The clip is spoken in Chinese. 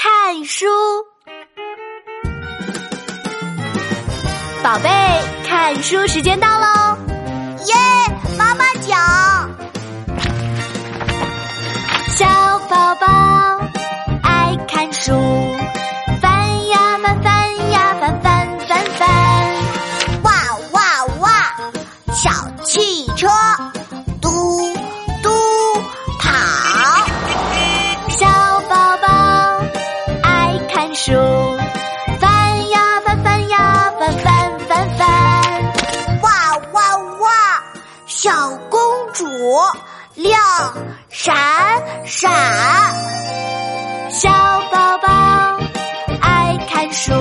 看书，宝贝，看书时间到喽！书翻呀翻，翻呀翻，翻翻翻，哇哇哇！小公主亮闪闪，小宝宝爱看书。